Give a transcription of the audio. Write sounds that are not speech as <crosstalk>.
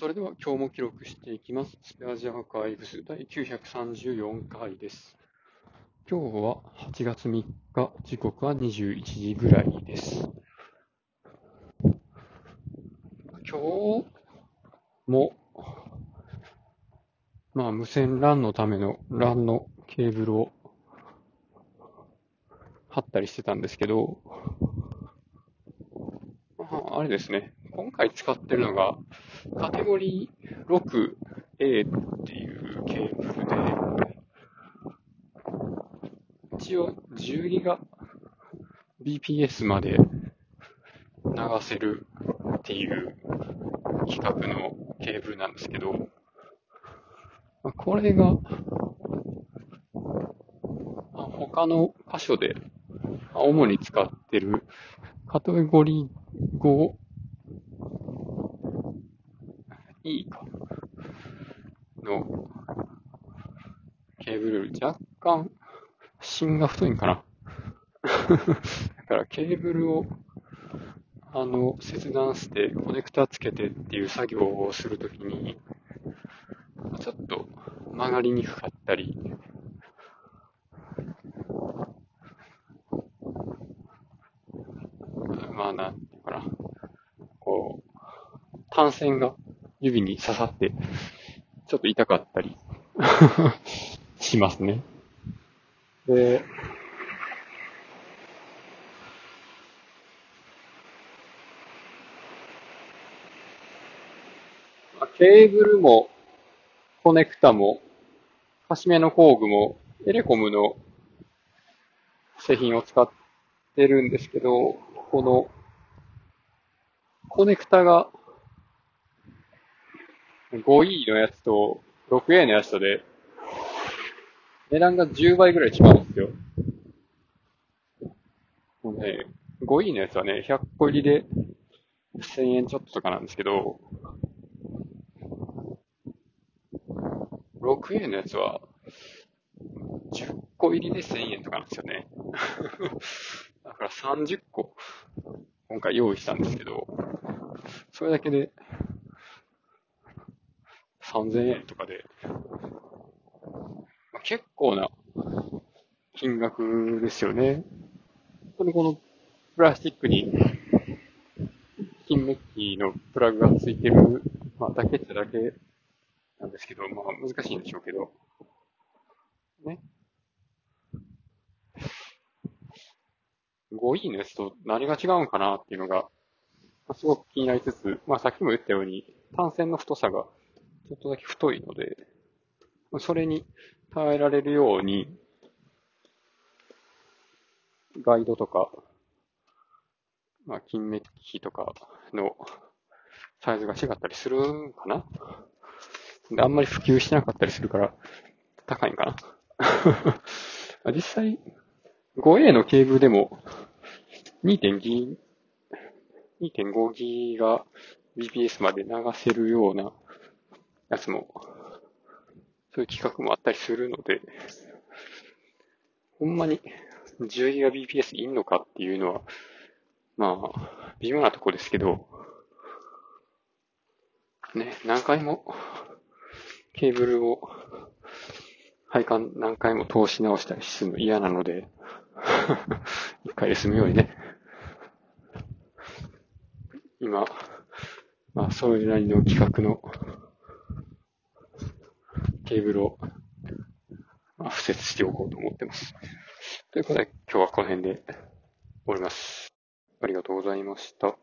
それでは今日も記録していきます。スペアジアアーカイブス第934回です。今日は8月3日、時刻は21時ぐらいです。今日も、まあ無線 LAN のための LAN のケーブルを貼ったりしてたんですけど、まあ、あれですね。今回使ってるのが、カテゴリー 6A っていうケーブルで、一応10ギガ BPS まで流せるっていう規格のケーブルなんですけど、まあこれが、あ他の箇所で主に使ってるカテゴリー5かのケーブル若干芯が太いんかな？<laughs> だからケーブルをあの切断してコネクタつけてっていう作業をするときにちょっと曲がりにくかったり。まあなんていうかな。こう単線が指に刺さってちょっと痛かったり <laughs> しますね。で、まあケーブルもコネクタもカシメの工具もエレコムの製品を使ってるんですけど、このコネクタが 5E のやつと 6A のやつとで値段が10倍ぐらい違うんですよ。もうね、5E のやつはね、100個入りで1000円ちょっととかなんですけど、6A のやつは10個入りで1000円とかなんですよね。<laughs> だから30個今回用意したんですけど、それだけで3000円とかで、まあ結構な金額ですよね。本当にこのプラスチックに金メッキのプラグがついてる、まあ、だけっちゃだけなんですけど、まあ難しいんでしょうけど、ね。5E のやつと何が違うんかなっていうのが、まあすごく気になりつつ、まあさっきも言ったように、単線の太さがちょっとだけ太いので、それに耐えられるように、ガイドとか、まあ金メッキとかのサイズが違ったりするんかな。あんまり普及してなかったりするから、高いんかな。<laughs> 実際、5A のケーブルでも2.2 2.5ギガ BPS まで流せるようなやつも、そういう企画もあったりするので、ほんまに10ギガ BPS いんのかっていうのは、まあ、微妙なとこですけど、ね、何回もケーブルを配管何回も通し直したりするの嫌なので、<laughs> 一回で済むようにね、今、まあ、それなりの規格のケーブルを、まあ、付設しておこうと思ってます。ということで、今日はこの辺で終わります。ありがとうございました。